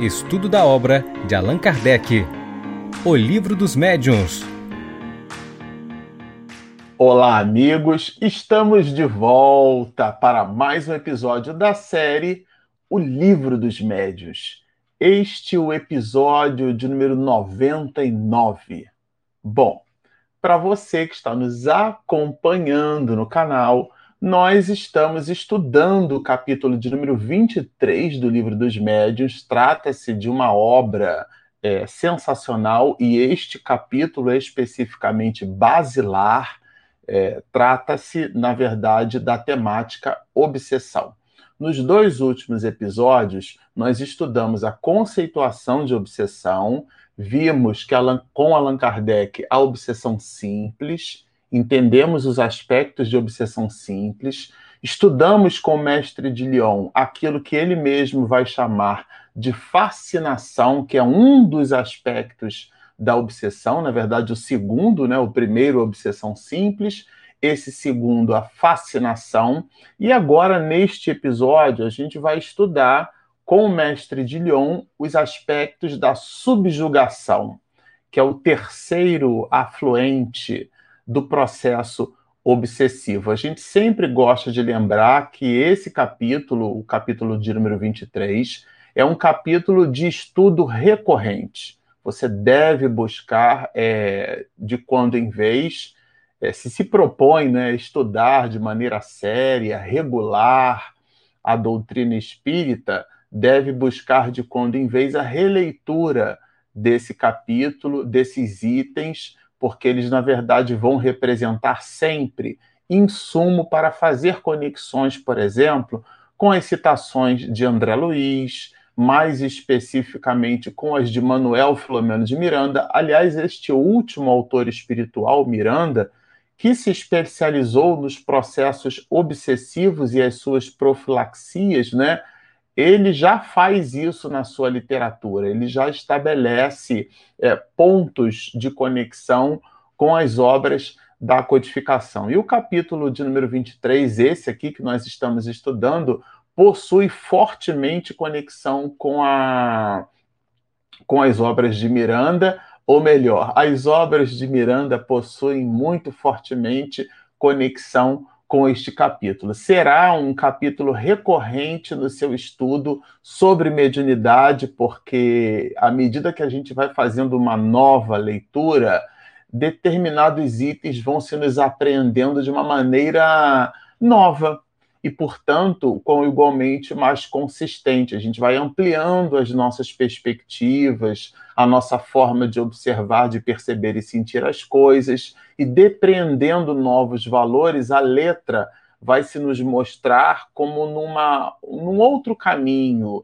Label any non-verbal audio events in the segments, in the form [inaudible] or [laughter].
Estudo da obra de Allan Kardec. O Livro dos Médiuns. Olá, amigos! Estamos de volta para mais um episódio da série O Livro dos Médiuns. Este é o episódio de número 99. Bom, para você que está nos acompanhando no canal, nós estamos estudando o capítulo de número 23 do Livro dos Médiuns. Trata-se de uma obra é, sensacional e este capítulo é especificamente basilar. É, Trata-se, na verdade, da temática obsessão. Nos dois últimos episódios, nós estudamos a conceituação de obsessão, vimos que com Allan Kardec a obsessão simples entendemos os aspectos de obsessão simples, estudamos com o mestre de Lyon aquilo que ele mesmo vai chamar de fascinação, que é um dos aspectos da obsessão, na verdade, o segundo, né? O primeiro, obsessão simples, esse segundo, a fascinação. E agora, neste episódio, a gente vai estudar com o mestre de Lyon os aspectos da subjugação, que é o terceiro afluente do processo obsessivo. A gente sempre gosta de lembrar que esse capítulo, o capítulo de número 23, é um capítulo de estudo recorrente. Você deve buscar, é, de quando em vez, é, se se propõe né, estudar de maneira séria, regular, a doutrina espírita, deve buscar de quando em vez a releitura desse capítulo, desses itens, porque eles, na verdade, vão representar sempre insumo para fazer conexões, por exemplo, com as citações de André Luiz, mais especificamente com as de Manuel Filomeno de Miranda. Aliás, este último autor espiritual, Miranda, que se especializou nos processos obsessivos e as suas profilaxias, né? Ele já faz isso na sua literatura, ele já estabelece é, pontos de conexão com as obras da codificação. E o capítulo de número 23, esse aqui que nós estamos estudando, possui fortemente conexão com, a, com as obras de Miranda, ou melhor, as obras de Miranda possuem muito fortemente conexão com este capítulo. Será um capítulo recorrente no seu estudo sobre mediunidade, porque à medida que a gente vai fazendo uma nova leitura, determinados itens vão se nos apreendendo de uma maneira nova, e, portanto, com igualmente mais consistente. A gente vai ampliando as nossas perspectivas, a nossa forma de observar, de perceber e sentir as coisas, e depreendendo novos valores, a letra vai se nos mostrar como numa, num outro caminho,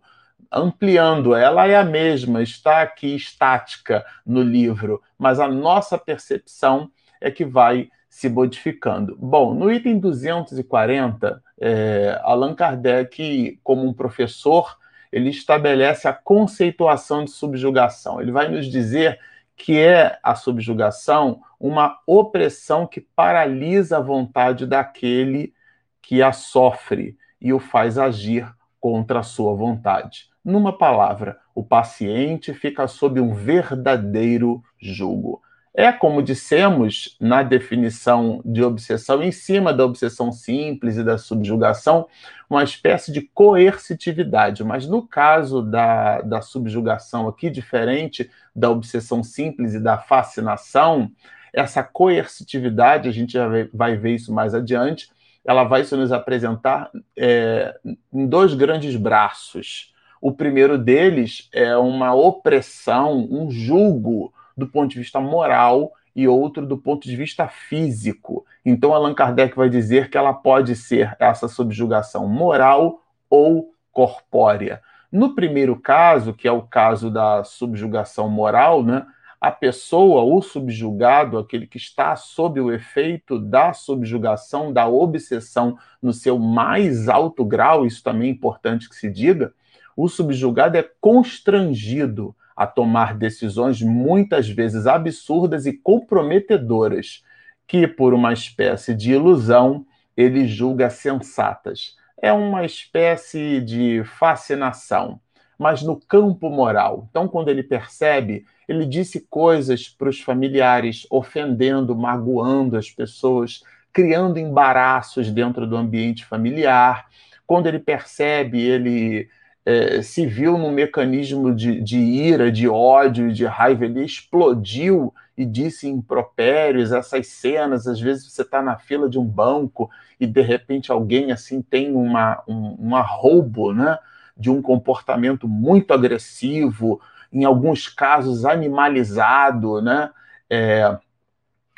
ampliando. Ela é a mesma, está aqui estática no livro, mas a nossa percepção é que vai se modificando. Bom, no item 240, é, Allan Kardec, como um professor, ele estabelece a conceituação de subjugação. Ele vai nos dizer que é a subjugação uma opressão que paralisa a vontade daquele que a sofre e o faz agir contra a sua vontade. Numa palavra, o paciente fica sob um verdadeiro jugo. É, como dissemos na definição de obsessão, em cima da obsessão simples e da subjugação, uma espécie de coercitividade. Mas no caso da, da subjugação aqui, diferente da obsessão simples e da fascinação, essa coercitividade, a gente já vai ver isso mais adiante, ela vai se nos apresentar é, em dois grandes braços. O primeiro deles é uma opressão, um julgo do ponto de vista moral e outro do ponto de vista físico. Então, Allan Kardec vai dizer que ela pode ser essa subjugação moral ou corpórea. No primeiro caso, que é o caso da subjugação moral, né, a pessoa, o subjugado, aquele que está sob o efeito da subjugação, da obsessão no seu mais alto grau, isso também é importante que se diga, o subjugado é constrangido a tomar decisões muitas vezes absurdas e comprometedoras, que, por uma espécie de ilusão, ele julga sensatas. É uma espécie de fascinação. mas no campo moral. Então, quando ele percebe, ele disse coisas para os familiares, ofendendo, magoando as pessoas, criando embaraços dentro do ambiente familiar. Quando ele percebe, ele é, se viu num mecanismo de, de ira, de ódio, de raiva, ele explodiu e disse impropérios, essas cenas, às vezes você está na fila de um banco e de repente alguém assim tem uma, um, um arroubo, né? de um comportamento muito agressivo, em alguns casos animalizado, né? É,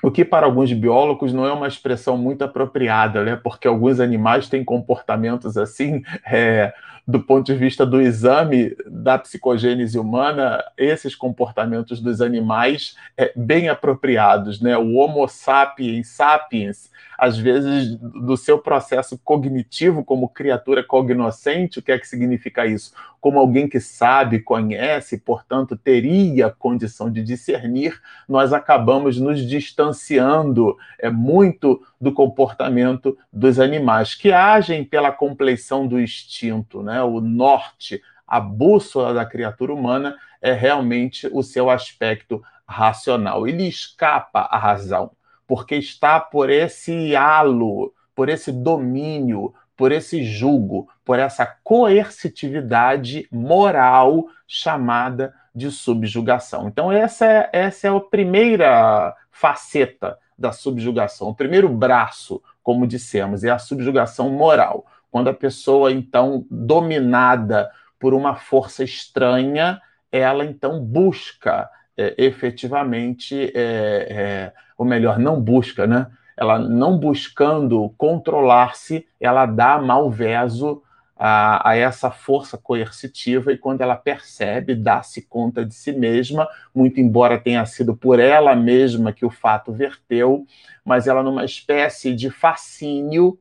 o que para alguns biólogos não é uma expressão muito apropriada, né? Porque alguns animais têm comportamentos assim, é, do ponto de vista do exame da psicogênese humana, esses comportamentos dos animais é, bem apropriados, né? O Homo sapiens sapiens às vezes, do seu processo cognitivo como criatura cognoscente. O que é que significa isso? Como alguém que sabe, conhece, portanto, teria condição de discernir, nós acabamos nos distanciando é, muito do comportamento dos animais, que agem pela compleição do instinto, né? o norte, a bússola da criatura humana é realmente o seu aspecto racional. Ele escapa à razão porque está por esse halo, por esse domínio, por esse julgo, por essa coercitividade moral chamada de subjugação. Então, essa é, essa é a primeira faceta da subjugação, o primeiro braço, como dissemos, é a subjugação moral. Quando a pessoa, então, dominada por uma força estranha, ela então busca é, efetivamente, é, é, ou melhor, não busca, né? Ela não buscando controlar-se, ela dá malveso a, a, essa força coercitiva e quando ela percebe, dá-se conta de si mesma, muito embora tenha sido por ela mesma que o fato verteu, mas ela numa espécie de fascínio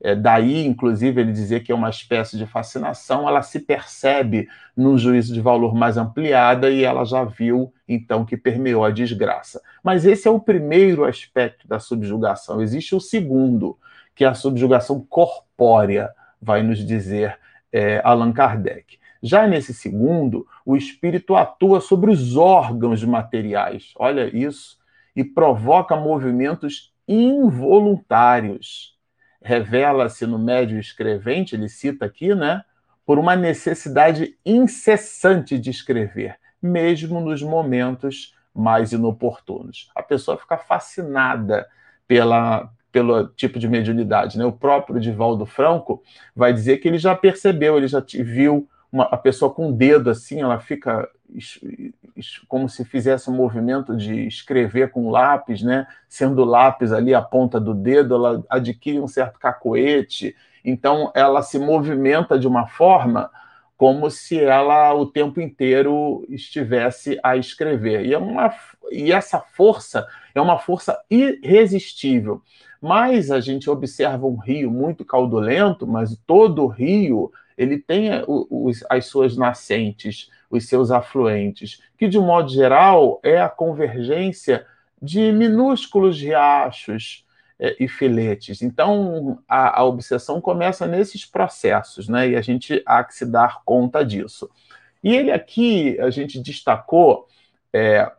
é, daí, inclusive, ele dizer que é uma espécie de fascinação, ela se percebe num juízo de valor mais ampliada e ela já viu, então, que permeou a desgraça. Mas esse é o primeiro aspecto da subjugação. Existe o segundo, que é a subjugação corpórea, vai nos dizer é, Allan Kardec. Já nesse segundo, o espírito atua sobre os órgãos materiais, olha isso, e provoca movimentos involuntários revela-se no médio escrevente, ele cita aqui, né, por uma necessidade incessante de escrever, mesmo nos momentos mais inoportunos. A pessoa fica fascinada pela, pelo tipo de mediunidade. Né? O próprio Divaldo Franco vai dizer que ele já percebeu, ele já viu uma, a pessoa com o dedo assim, ela fica como se fizesse um movimento de escrever com lápis, né? Sendo lápis ali a ponta do dedo, ela adquire um certo cacoete. Então, ela se movimenta de uma forma como se ela o tempo inteiro estivesse a escrever. E, é uma, e essa força é uma força irresistível. Mas a gente observa um rio muito caudolento, mas todo rio ele tem os, as suas nascentes, os seus afluentes, que de modo geral é a convergência de minúsculos riachos é, e filetes. Então a, a, obsessão começa nesses processos, né? E a gente há que se dar conta disso. E ele aqui a gente destacou, é,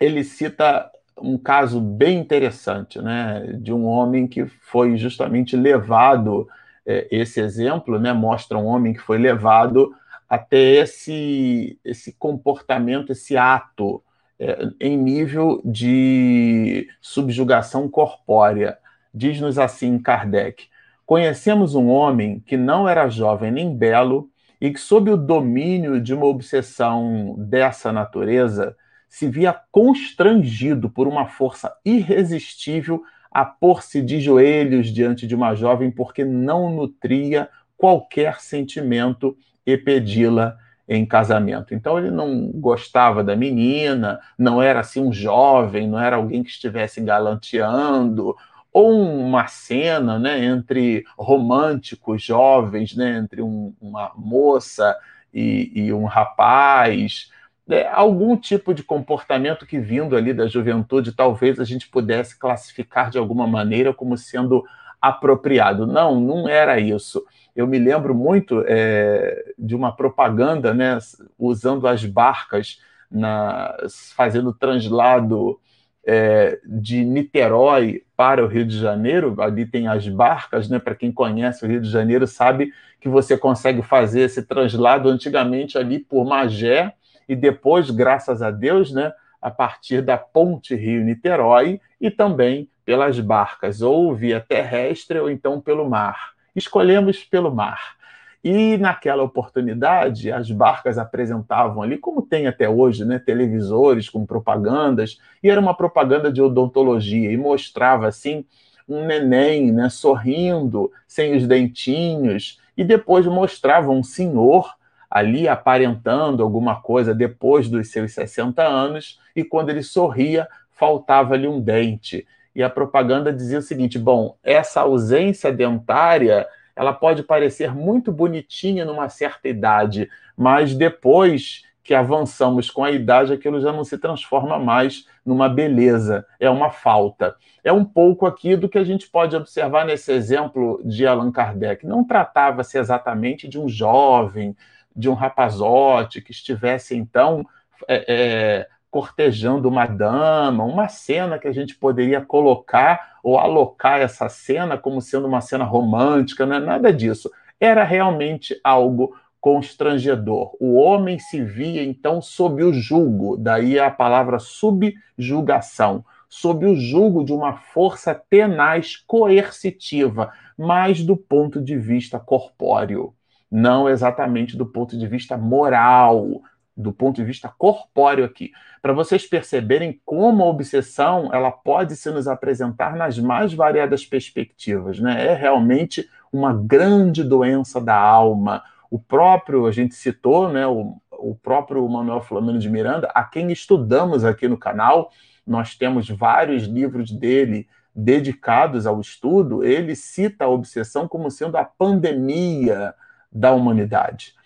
ele cita um caso bem interessante, né? De um homem que foi justamente levado é, esse exemplo né, mostra um homem que foi levado até esse, esse comportamento, esse ato é, em nível de subjugação corpórea. Diz-nos assim Kardec: Conhecemos um homem que não era jovem nem belo e que, sob o domínio de uma obsessão dessa natureza, se via constrangido por uma força irresistível a pôr-se de joelhos diante de uma jovem porque não nutria qualquer sentimento e pedi-la em casamento. Então ele não gostava da menina, não era assim um jovem, não era alguém que estivesse galanteando, ou uma cena né, entre românticos jovens, né, entre um, uma moça e, e um rapaz, é, algum tipo de comportamento que vindo ali da juventude talvez a gente pudesse classificar de alguma maneira como sendo apropriado. Não, não era isso. Eu me lembro muito é, de uma propaganda, né, usando as barcas, na, fazendo translado é, de Niterói para o Rio de Janeiro. Ali tem as barcas, né? Para quem conhece o Rio de Janeiro, sabe que você consegue fazer esse translado antigamente ali por Magé e depois, graças a Deus, né? A partir da Ponte Rio-Niterói e também pelas barcas, ou via terrestre ou então pelo mar. Escolhemos pelo mar. E naquela oportunidade, as barcas apresentavam ali, como tem até hoje, né, televisores com propagandas, e era uma propaganda de odontologia, e mostrava assim um neném né, sorrindo, sem os dentinhos, e depois mostrava um senhor ali aparentando alguma coisa depois dos seus 60 anos, e quando ele sorria, faltava-lhe um dente. E a propaganda dizia o seguinte: bom, essa ausência dentária ela pode parecer muito bonitinha numa certa idade, mas depois que avançamos com a idade, aquilo já não se transforma mais numa beleza, é uma falta. É um pouco aqui do que a gente pode observar nesse exemplo de Allan Kardec. Não tratava-se exatamente de um jovem, de um rapazote que estivesse, então, é, é, cortejando uma dama, uma cena que a gente poderia colocar ou alocar essa cena como sendo uma cena romântica, não é nada disso. Era realmente algo constrangedor. O homem se via então sob o jugo, daí a palavra subjugação, sob o jugo de uma força tenaz coercitiva, mas do ponto de vista corpóreo, não exatamente do ponto de vista moral, do ponto de vista corpóreo aqui, para vocês perceberem como a obsessão ela pode se nos apresentar nas mais variadas perspectivas, né? É realmente uma grande doença da alma. O próprio, a gente citou, né, o, o próprio Manuel Flamengo de Miranda, a quem estudamos aqui no canal, nós temos vários livros dele dedicados ao estudo, ele cita a obsessão como sendo a pandemia da humanidade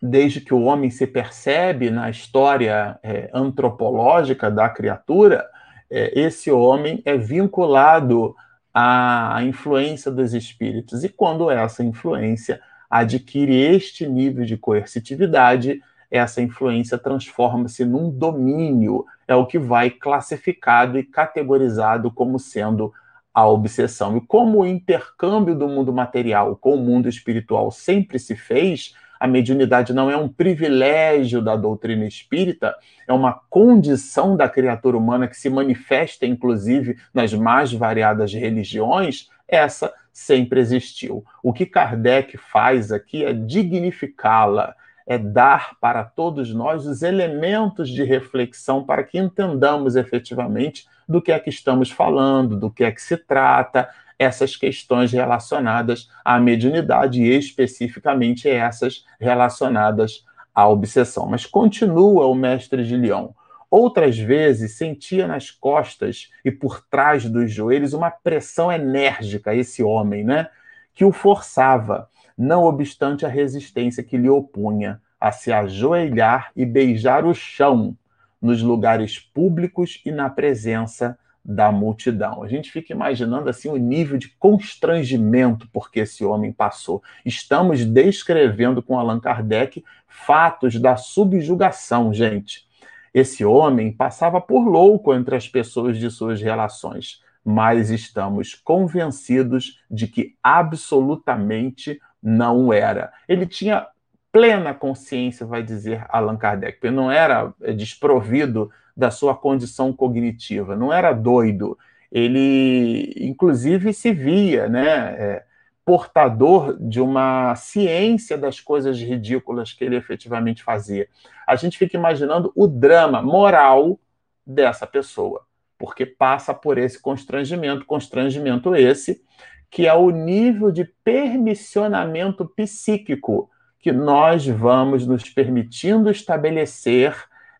desde que o homem se percebe na história é, antropológica da criatura, é, esse homem é vinculado à influência dos espíritos. E quando essa influência adquire este nível de coercitividade, essa influência transforma-se num domínio, é o que vai classificado e categorizado como sendo a obsessão. E como o intercâmbio do mundo material com o mundo espiritual sempre se fez, a mediunidade não é um privilégio da doutrina espírita, é uma condição da criatura humana que se manifesta, inclusive, nas mais variadas religiões, essa sempre existiu. O que Kardec faz aqui é dignificá-la, é dar para todos nós os elementos de reflexão para que entendamos efetivamente do que é que estamos falando, do que é que se trata, essas questões relacionadas à mediunidade e especificamente essas relacionadas à obsessão. Mas continua o mestre de Leão. Outras vezes sentia nas costas e por trás dos joelhos uma pressão enérgica, esse homem, né? Que o forçava, não obstante a resistência que lhe opunha, a se ajoelhar e beijar o chão nos lugares públicos e na presença da multidão. A gente fica imaginando assim o nível de constrangimento porque esse homem passou. Estamos descrevendo com Allan Kardec fatos da subjugação, gente. Esse homem passava por louco entre as pessoas de suas relações, mas estamos convencidos de que absolutamente não era. Ele tinha plena consciência, vai dizer Allan Kardec, ele não era desprovido da sua condição cognitiva, não era doido. Ele, inclusive, se via né, é, portador de uma ciência das coisas ridículas que ele efetivamente fazia. A gente fica imaginando o drama moral dessa pessoa, porque passa por esse constrangimento, constrangimento esse que é o nível de permissionamento psíquico que nós vamos nos permitindo estabelecer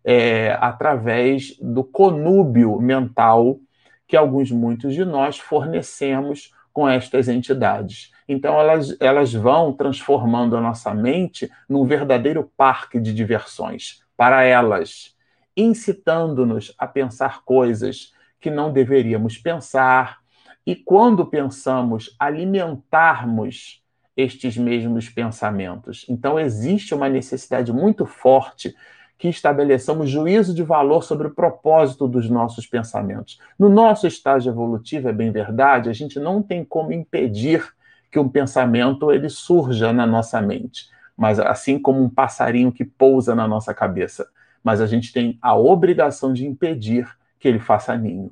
é, através do conúbio mental que alguns, muitos de nós fornecemos com estas entidades. Então, elas, elas vão transformando a nossa mente num verdadeiro parque de diversões para elas, incitando-nos a pensar coisas que não deveríamos pensar, e quando pensamos alimentarmos estes mesmos pensamentos. Então, existe uma necessidade muito forte que estabeleçamos juízo de valor sobre o propósito dos nossos pensamentos. No nosso estágio evolutivo, é bem verdade, a gente não tem como impedir que um pensamento ele surja na nossa mente, mas assim como um passarinho que pousa na nossa cabeça, mas a gente tem a obrigação de impedir que ele faça ninho.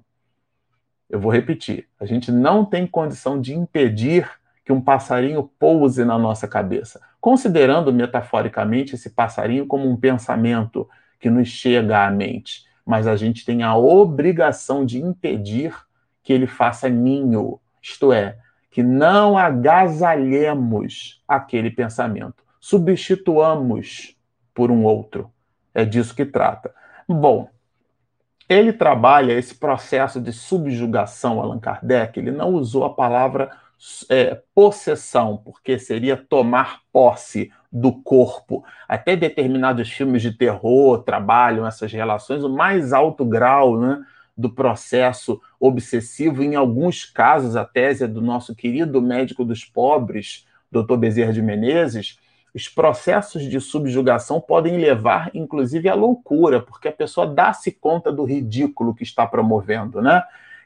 Eu vou repetir, a gente não tem condição de impedir que um passarinho pouse na nossa cabeça, considerando metaforicamente esse passarinho como um pensamento que nos chega à mente, mas a gente tem a obrigação de impedir que ele faça ninho, isto é, que não agasalhemos aquele pensamento, substituamos por um outro. É disso que trata. Bom, ele trabalha esse processo de subjugação, Allan Kardec, ele não usou a palavra é, possessão, porque seria tomar posse do corpo. Até determinados filmes de terror trabalham essas relações, o mais alto grau né, do processo obsessivo. Em alguns casos, a tese é do nosso querido médico dos pobres, Dr. Bezerra de Menezes, os processos de subjugação podem levar, inclusive, à loucura, porque a pessoa dá-se conta do ridículo que está promovendo, né?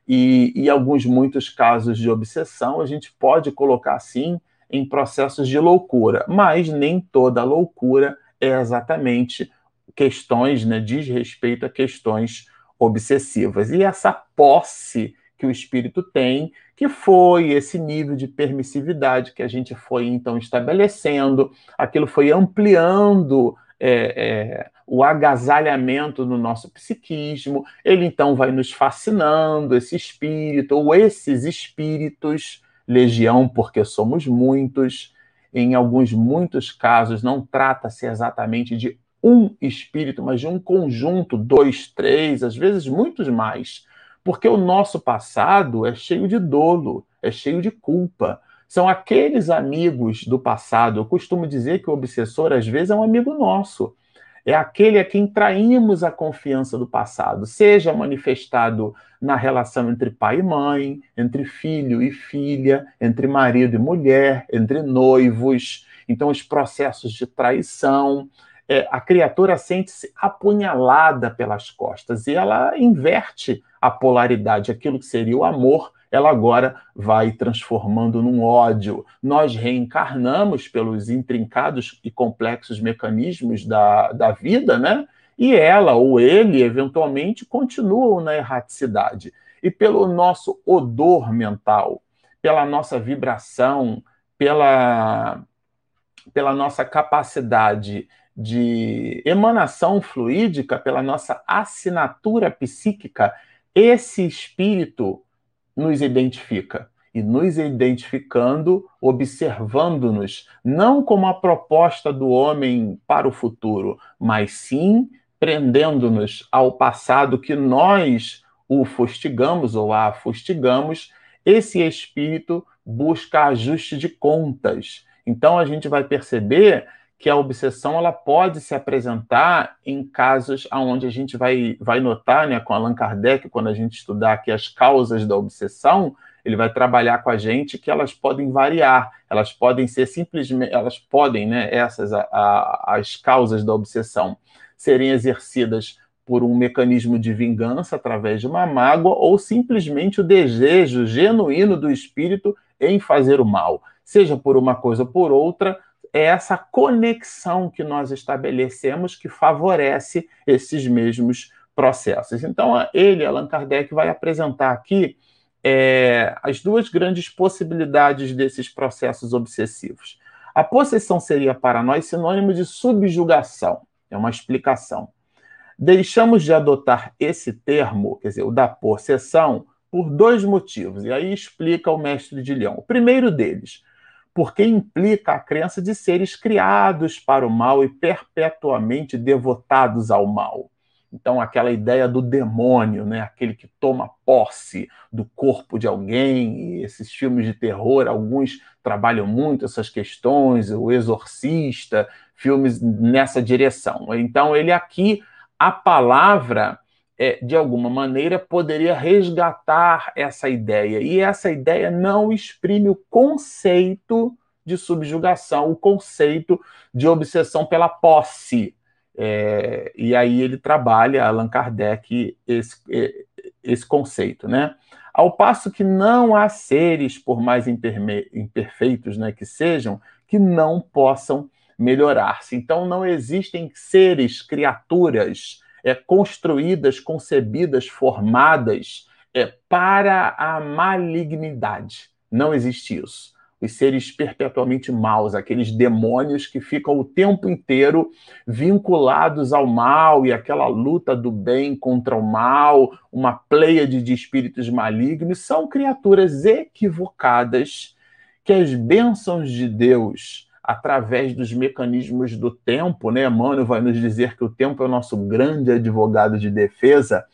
E, e alguns muitos casos de obsessão a gente pode colocar assim em processos de loucura, mas nem toda loucura é exatamente questões, né, diz respeito a questões obsessivas. E essa posse que o espírito tem, que foi esse nível de permissividade que a gente foi então estabelecendo, aquilo foi ampliando é, é, o agasalhamento no nosso psiquismo, ele então vai nos fascinando, esse espírito, ou esses espíritos, legião, porque somos muitos, em alguns muitos casos não trata-se exatamente de um espírito, mas de um conjunto, dois, três, às vezes muitos mais porque o nosso passado é cheio de dolo, é cheio de culpa. São aqueles amigos do passado. Eu costumo dizer que o obsessor, às vezes, é um amigo nosso. É aquele a quem traímos a confiança do passado, seja manifestado na relação entre pai e mãe, entre filho e filha, entre marido e mulher, entre noivos. Então, os processos de traição, é, a criatura sente-se apunhalada pelas costas e ela inverte a polaridade, aquilo que seria o amor, ela agora vai transformando num ódio. Nós reencarnamos pelos intrincados e complexos mecanismos da, da vida, né? E ela ou ele, eventualmente, continuam na erraticidade. E pelo nosso odor mental, pela nossa vibração, pela, pela nossa capacidade de emanação fluídica, pela nossa assinatura psíquica, esse espírito nos identifica. E nos identificando, observando-nos, não como a proposta do homem para o futuro, mas sim prendendo-nos ao passado que nós o fustigamos ou a fustigamos, esse espírito busca ajuste de contas. Então a gente vai perceber que a obsessão ela pode se apresentar em casos onde a gente vai, vai notar, né, com Allan Kardec, quando a gente estudar aqui as causas da obsessão, ele vai trabalhar com a gente que elas podem variar, elas podem ser simplesmente, elas podem, né, essas a, a, as causas da obsessão serem exercidas por um mecanismo de vingança através de uma mágoa ou simplesmente o desejo genuíno do espírito em fazer o mal, seja por uma coisa ou por outra, é essa conexão que nós estabelecemos que favorece esses mesmos processos. Então, ele, Allan Kardec, vai apresentar aqui é, as duas grandes possibilidades desses processos obsessivos. A possessão seria para nós sinônimo de subjugação, é uma explicação. Deixamos de adotar esse termo, quer dizer, o da possessão, por dois motivos, e aí explica o mestre de Leão. O primeiro deles, porque implica a crença de seres criados para o mal e perpetuamente devotados ao mal. Então, aquela ideia do demônio, né? aquele que toma posse do corpo de alguém, e esses filmes de terror, alguns trabalham muito essas questões, o Exorcista, filmes nessa direção. Então, ele aqui, a palavra de alguma maneira, poderia resgatar essa ideia. E essa ideia não exprime o conceito de subjugação, o conceito de obsessão pela posse. É, e aí ele trabalha, Allan Kardec, esse, esse conceito, né? Ao passo que não há seres, por mais imperfeitos né, que sejam, que não possam melhorar-se. Então, não existem seres, criaturas é, construídas, concebidas, formadas é, para a malignidade. Não existe isso. Os seres perpetuamente maus, aqueles demônios que ficam o tempo inteiro vinculados ao mal e aquela luta do bem contra o mal, uma pleiade de espíritos malignos, são criaturas equivocadas que as bênçãos de Deus, através dos mecanismos do tempo, né? Emmanuel vai nos dizer que o tempo é o nosso grande advogado de defesa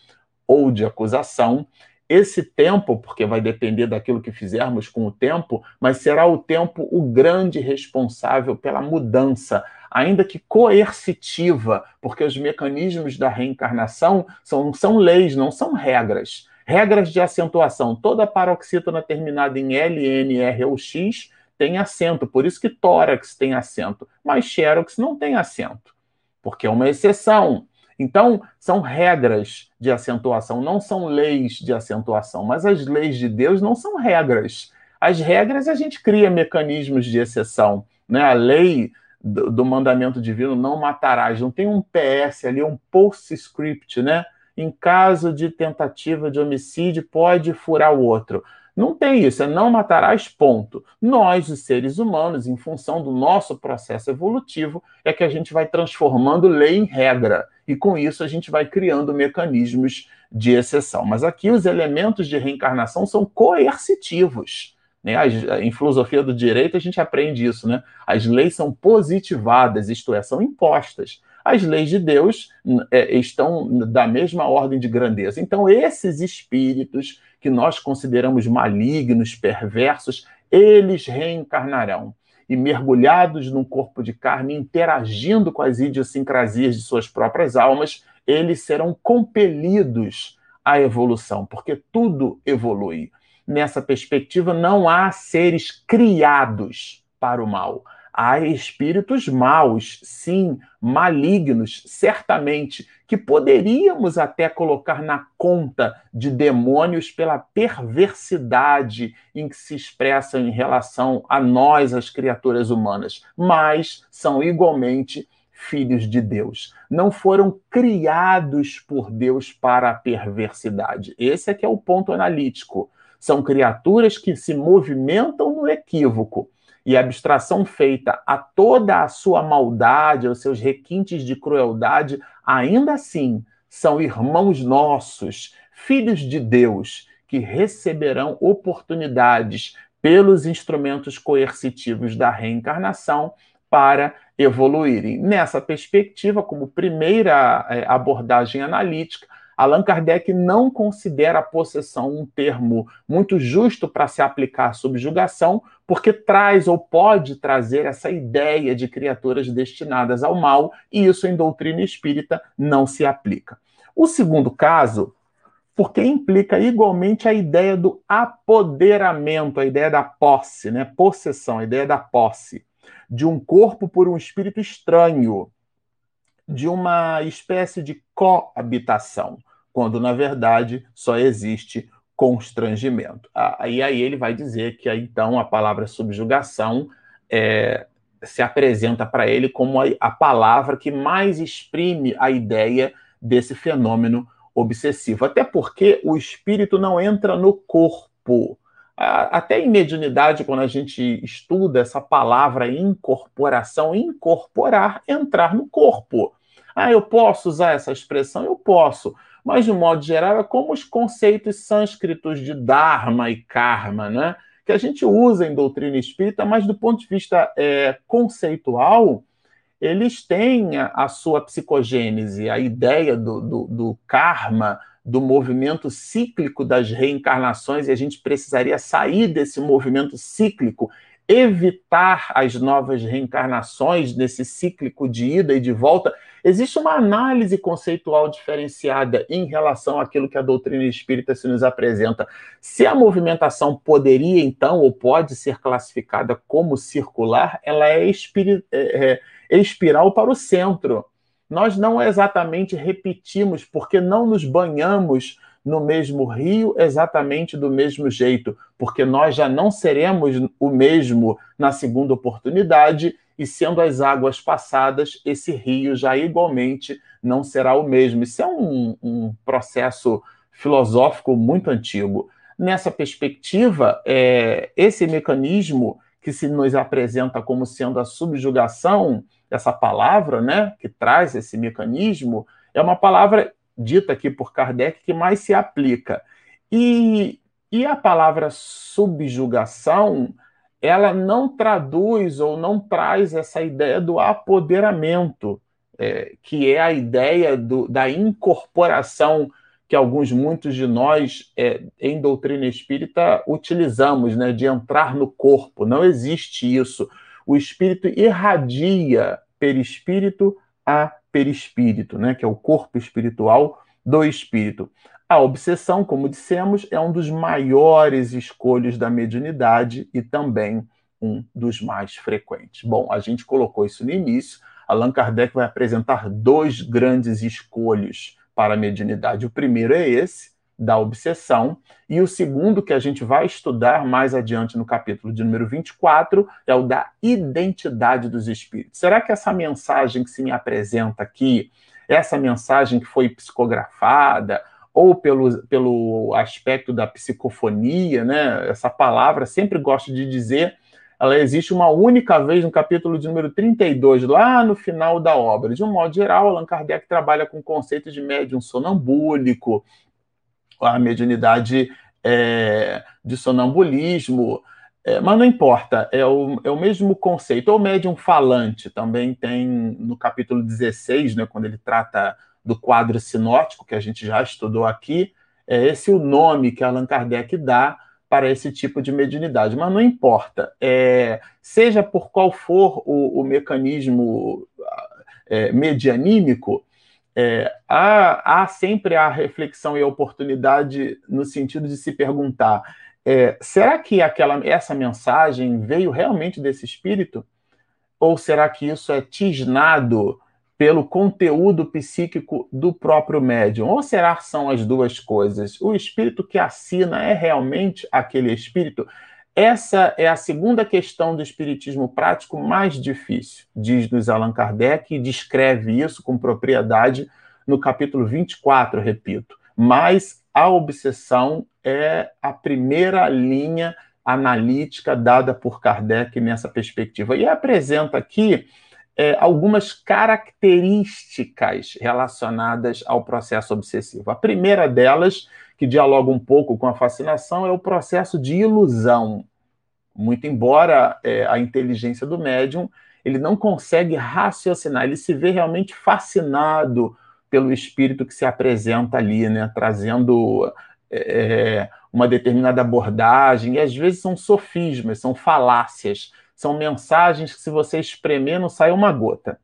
ou de acusação, esse tempo, porque vai depender daquilo que fizermos com o tempo, mas será o tempo o grande responsável pela mudança, ainda que coercitiva, porque os mecanismos da reencarnação são, são leis, não são regras. Regras de acentuação. Toda paroxítona terminada em L, N, R ou X tem acento, por isso que tórax tem acento, mas xerox não tem acento, porque é uma exceção. Então, são regras de acentuação, não são leis de acentuação, mas as leis de Deus não são regras. As regras a gente cria mecanismos de exceção. Né? A lei do, do mandamento divino não matarás, não tem um PS ali, um postscript, né? Em caso de tentativa de homicídio, pode furar o outro. Não tem isso, é não matarás, ponto. Nós, os seres humanos, em função do nosso processo evolutivo, é que a gente vai transformando lei em regra. E com isso a gente vai criando mecanismos de exceção. Mas aqui os elementos de reencarnação são coercitivos. Né? Em filosofia do direito a gente aprende isso, né? As leis são positivadas, isto é, são impostas. As leis de Deus é, estão da mesma ordem de grandeza. Então, esses espíritos que nós consideramos malignos, perversos, eles reencarnarão e mergulhados num corpo de carne, interagindo com as idiosincrasias de suas próprias almas, eles serão compelidos à evolução, porque tudo evolui. Nessa perspectiva, não há seres criados para o mal há espíritos maus, sim, malignos, certamente, que poderíamos até colocar na conta de demônios pela perversidade em que se expressam em relação a nós, as criaturas humanas, mas são igualmente filhos de Deus. Não foram criados por Deus para a perversidade. Esse é que é o ponto analítico. São criaturas que se movimentam no equívoco e abstração feita a toda a sua maldade, aos seus requintes de crueldade, ainda assim são irmãos nossos, filhos de Deus, que receberão oportunidades pelos instrumentos coercitivos da reencarnação para evoluírem. Nessa perspectiva, como primeira é, abordagem analítica, Allan Kardec não considera a possessão um termo muito justo para se aplicar à subjugação, porque traz ou pode trazer essa ideia de criaturas destinadas ao mal, e isso em doutrina espírita não se aplica. O segundo caso, porque implica igualmente a ideia do apoderamento, a ideia da posse, né? Possessão, a ideia da posse de um corpo por um espírito estranho, de uma espécie de coabitação quando na verdade só existe constrangimento. E aí ele vai dizer que então a palavra subjugação é, se apresenta para ele como a, a palavra que mais exprime a ideia desse fenômeno obsessivo. Até porque o espírito não entra no corpo. Até em mediunidade, quando a gente estuda essa palavra incorporação, incorporar, entrar no corpo. Ah, eu posso usar essa expressão? Eu posso mas de modo geral é como os conceitos sânscritos de Dharma e Karma, né? que a gente usa em doutrina espírita, mas do ponto de vista é, conceitual, eles têm a, a, sua psicogênese, a ideia do, do, do karma, do movimento cíclico das reencarnações, e a gente precisaria sair desse movimento cíclico evitar as novas reencarnações nesse cíclico de ida e de volta, existe uma análise conceitual diferenciada em relação àquilo que a doutrina espírita se nos apresenta. Se a movimentação poderia, então, ou pode ser classificada como circular, ela é, é, é, é espiral para o centro. Nós não exatamente repetimos, porque não nos banhamos no mesmo rio exatamente do mesmo jeito, porque nós já não seremos o mesmo na segunda oportunidade, e sendo as águas passadas, esse rio já igualmente não será o mesmo. Isso é um, um processo filosófico muito antigo. Nessa perspectiva, é, esse mecanismo que se nos apresenta como sendo a subjugação, essa palavra, né, que traz esse mecanismo, é uma palavra dita aqui por Kardec que mais se aplica. E, e a palavra subjugação, ela não traduz ou não traz essa ideia do apoderamento, é, que é a ideia do, da incorporação que alguns, muitos de nós, é, em doutrina espírita, utilizamos, né, de entrar no corpo. Não existe isso. O espírito irradia perispírito a perispírito, né, que é o corpo espiritual do espírito. A obsessão, como dissemos, é um dos maiores escolhos da mediunidade e também um dos mais frequentes. Bom, a gente colocou isso no início. Allan Kardec vai apresentar dois grandes escolhos para a mediunidade. O primeiro é esse, da obsessão, e o segundo, que a gente vai estudar mais adiante no capítulo de número 24, é o da identidade dos espíritos. Será que essa mensagem que se me apresenta aqui, essa mensagem que foi psicografada, ou pelo, pelo aspecto da psicofonia, né? Essa palavra sempre gosto de dizer, ela existe uma única vez no capítulo de número 32, lá no final da obra. De um modo geral, Allan Kardec trabalha com o conceito de médium sonambúlico, a mediunidade é, de sonambulismo, é, mas não importa, é o, é o mesmo conceito. O médium falante também tem no capítulo 16, né, quando ele trata do quadro sinótico, que a gente já estudou aqui, é esse o nome que Allan Kardec dá para esse tipo de mediunidade. Mas não importa, é, seja por qual for o, o mecanismo é, medianímico, é, há, há, sempre a reflexão e a oportunidade no sentido de se perguntar: é, será que aquela, essa mensagem veio realmente desse espírito? Ou será que isso é tisnado pelo conteúdo psíquico do próprio médium? Ou será que são as duas coisas? O espírito que assina é realmente aquele espírito? Essa é a segunda questão do espiritismo prático mais difícil, diz-nos Allan Kardec, e descreve isso com propriedade no capítulo 24, repito. Mas a obsessão é a primeira linha analítica dada por Kardec nessa perspectiva. E apresenta aqui é, algumas características relacionadas ao processo obsessivo. A primeira delas, que dialoga um pouco com a fascinação, é o processo de ilusão. Muito embora é, a inteligência do médium, ele não consegue raciocinar, ele se vê realmente fascinado pelo espírito que se apresenta ali, né, trazendo é, uma determinada abordagem, e às vezes são sofismas, são falácias são mensagens que, se você espremer, não sai uma gota.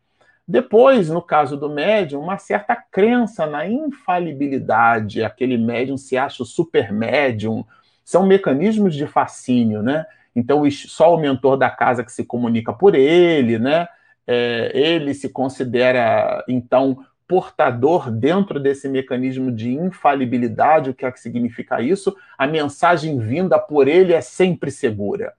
Depois, no caso do médium, uma certa crença na infalibilidade, aquele médium se acha o super médium, são mecanismos de fascínio, né? Então, só o mentor da casa que se comunica por ele, né? É, ele se considera, então, portador dentro desse mecanismo de infalibilidade. O que é que significa isso? A mensagem vinda por ele é sempre segura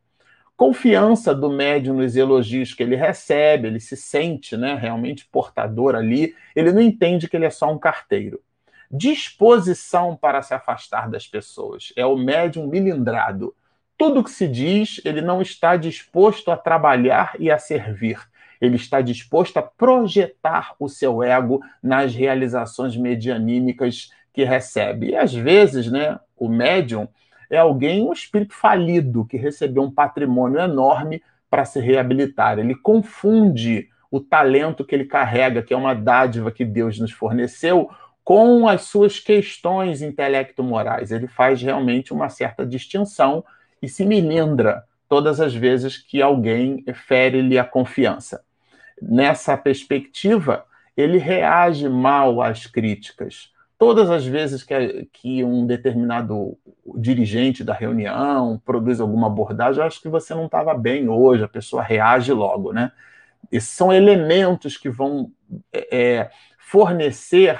confiança do médium nos elogios que ele recebe, ele se sente né, realmente portador ali, ele não entende que ele é só um carteiro. Disposição para se afastar das pessoas, é o médium milindrado. Tudo que se diz, ele não está disposto a trabalhar e a servir. Ele está disposto a projetar o seu ego nas realizações medianímicas que recebe. E às vezes, né, o médium é alguém, um espírito falido, que recebeu um patrimônio enorme para se reabilitar. Ele confunde o talento que ele carrega, que é uma dádiva que Deus nos forneceu, com as suas questões intelecto-morais. Ele faz realmente uma certa distinção e se milindra todas as vezes que alguém fere-lhe a confiança. Nessa perspectiva, ele reage mal às críticas. Todas as vezes que, que um determinado dirigente da reunião produz alguma abordagem, acho que você não estava bem hoje, a pessoa reage logo, né? Esses são elementos que vão é, é fornecer.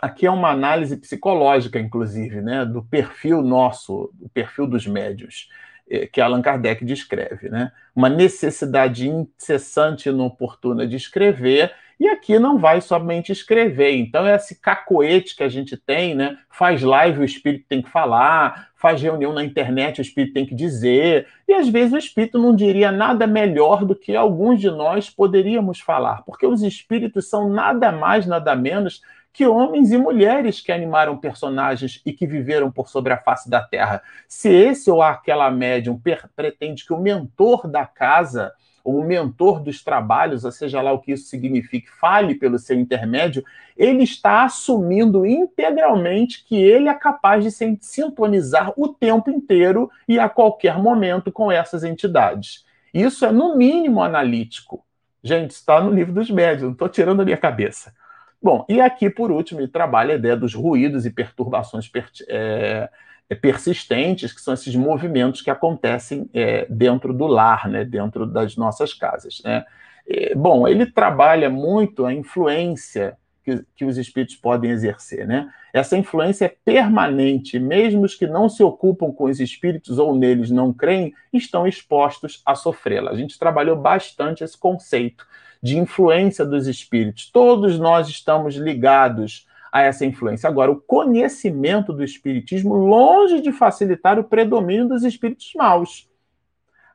Aqui é uma análise psicológica, inclusive, né, do perfil nosso, do perfil dos médios, é, que Allan Kardec descreve. Né? Uma necessidade incessante e inoportuna de escrever e aqui não vai somente escrever. Então, é esse cacoete que a gente tem, né? Faz live, o espírito tem que falar, faz reunião na internet, o espírito tem que dizer. E às vezes o espírito não diria nada melhor do que alguns de nós poderíamos falar, porque os espíritos são nada mais, nada menos que homens e mulheres que animaram personagens e que viveram por sobre a face da terra. Se esse ou aquela médium pretende que o mentor da casa ou o mentor dos trabalhos, ou seja lá o que isso signifique, fale pelo seu intermédio, ele está assumindo integralmente que ele é capaz de se sintonizar o tempo inteiro e a qualquer momento com essas entidades. Isso é, no mínimo, analítico. Gente, está no livro dos médios, não estou tirando a minha cabeça. Bom, e aqui, por último, ele trabalha a ideia dos ruídos e perturbações é, persistentes, que são esses movimentos que acontecem é, dentro do lar, né, dentro das nossas casas. Né? É, bom, ele trabalha muito a influência que, que, os espíritos podem exercer. Né? Essa influência é permanente, mesmo os que não se ocupam com os espíritos ou neles não creem, estão expostos a sofrê-la. A gente trabalhou bastante esse conceito de influência dos espíritos. Todos nós estamos ligados a essa influência. Agora, o conhecimento do espiritismo, longe de facilitar o predomínio dos espíritos maus,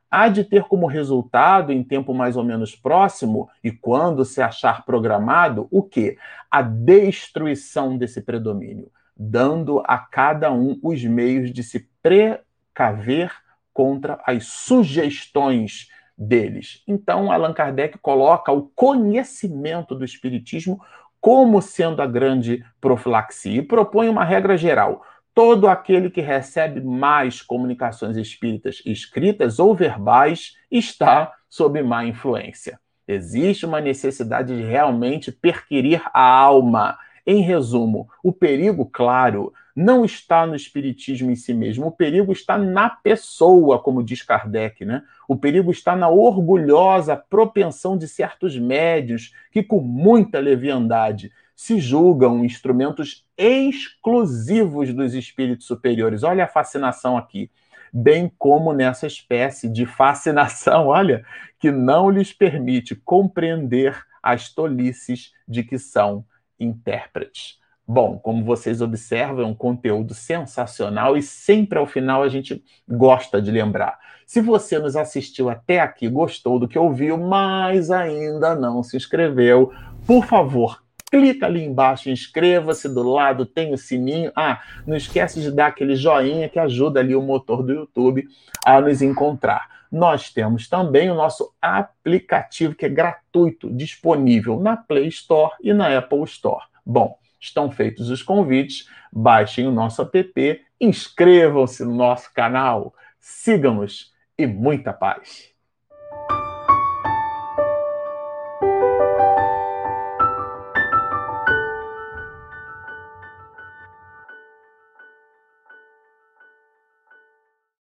há de ter como resultado, em tempo mais ou menos próximo, e quando se achar programado, o quê? A destruição desse predomínio, dando a cada um os meios de se precaver contra as sugestões deles. Então, Allan Kardec coloca o conhecimento do espiritismo como sendo a grande profilaxia e propõe uma regra geral. Todo aquele que recebe mais comunicações espíritas escritas ou verbais está sob má influência. Existe uma necessidade de realmente perquirir a alma. Em resumo, o perigo, claro, não está no espiritismo em si mesmo, o perigo está na pessoa, como diz Kardec, né? O perigo está na orgulhosa propensão de certos médios que, com muita leviandade, se julgam instrumentos exclusivos dos espíritos superiores. Olha a fascinação aqui. Bem como nessa espécie de fascinação, [laughs] olha, que não lhes permite compreender as tolices de que são intérpretes. Bom, como vocês observam, é um conteúdo sensacional e sempre ao final a gente gosta de lembrar. Se você nos assistiu até aqui, gostou do que ouviu, mas ainda não se inscreveu, por favor, clica ali embaixo, inscreva-se do lado, tem o sininho. Ah, não esquece de dar aquele joinha que ajuda ali o motor do YouTube a nos encontrar. Nós temos também o nosso aplicativo que é gratuito, disponível na Play Store e na Apple Store. Bom, Estão feitos os convites, baixem o nosso app, inscrevam-se no nosso canal, sigam-nos e muita paz.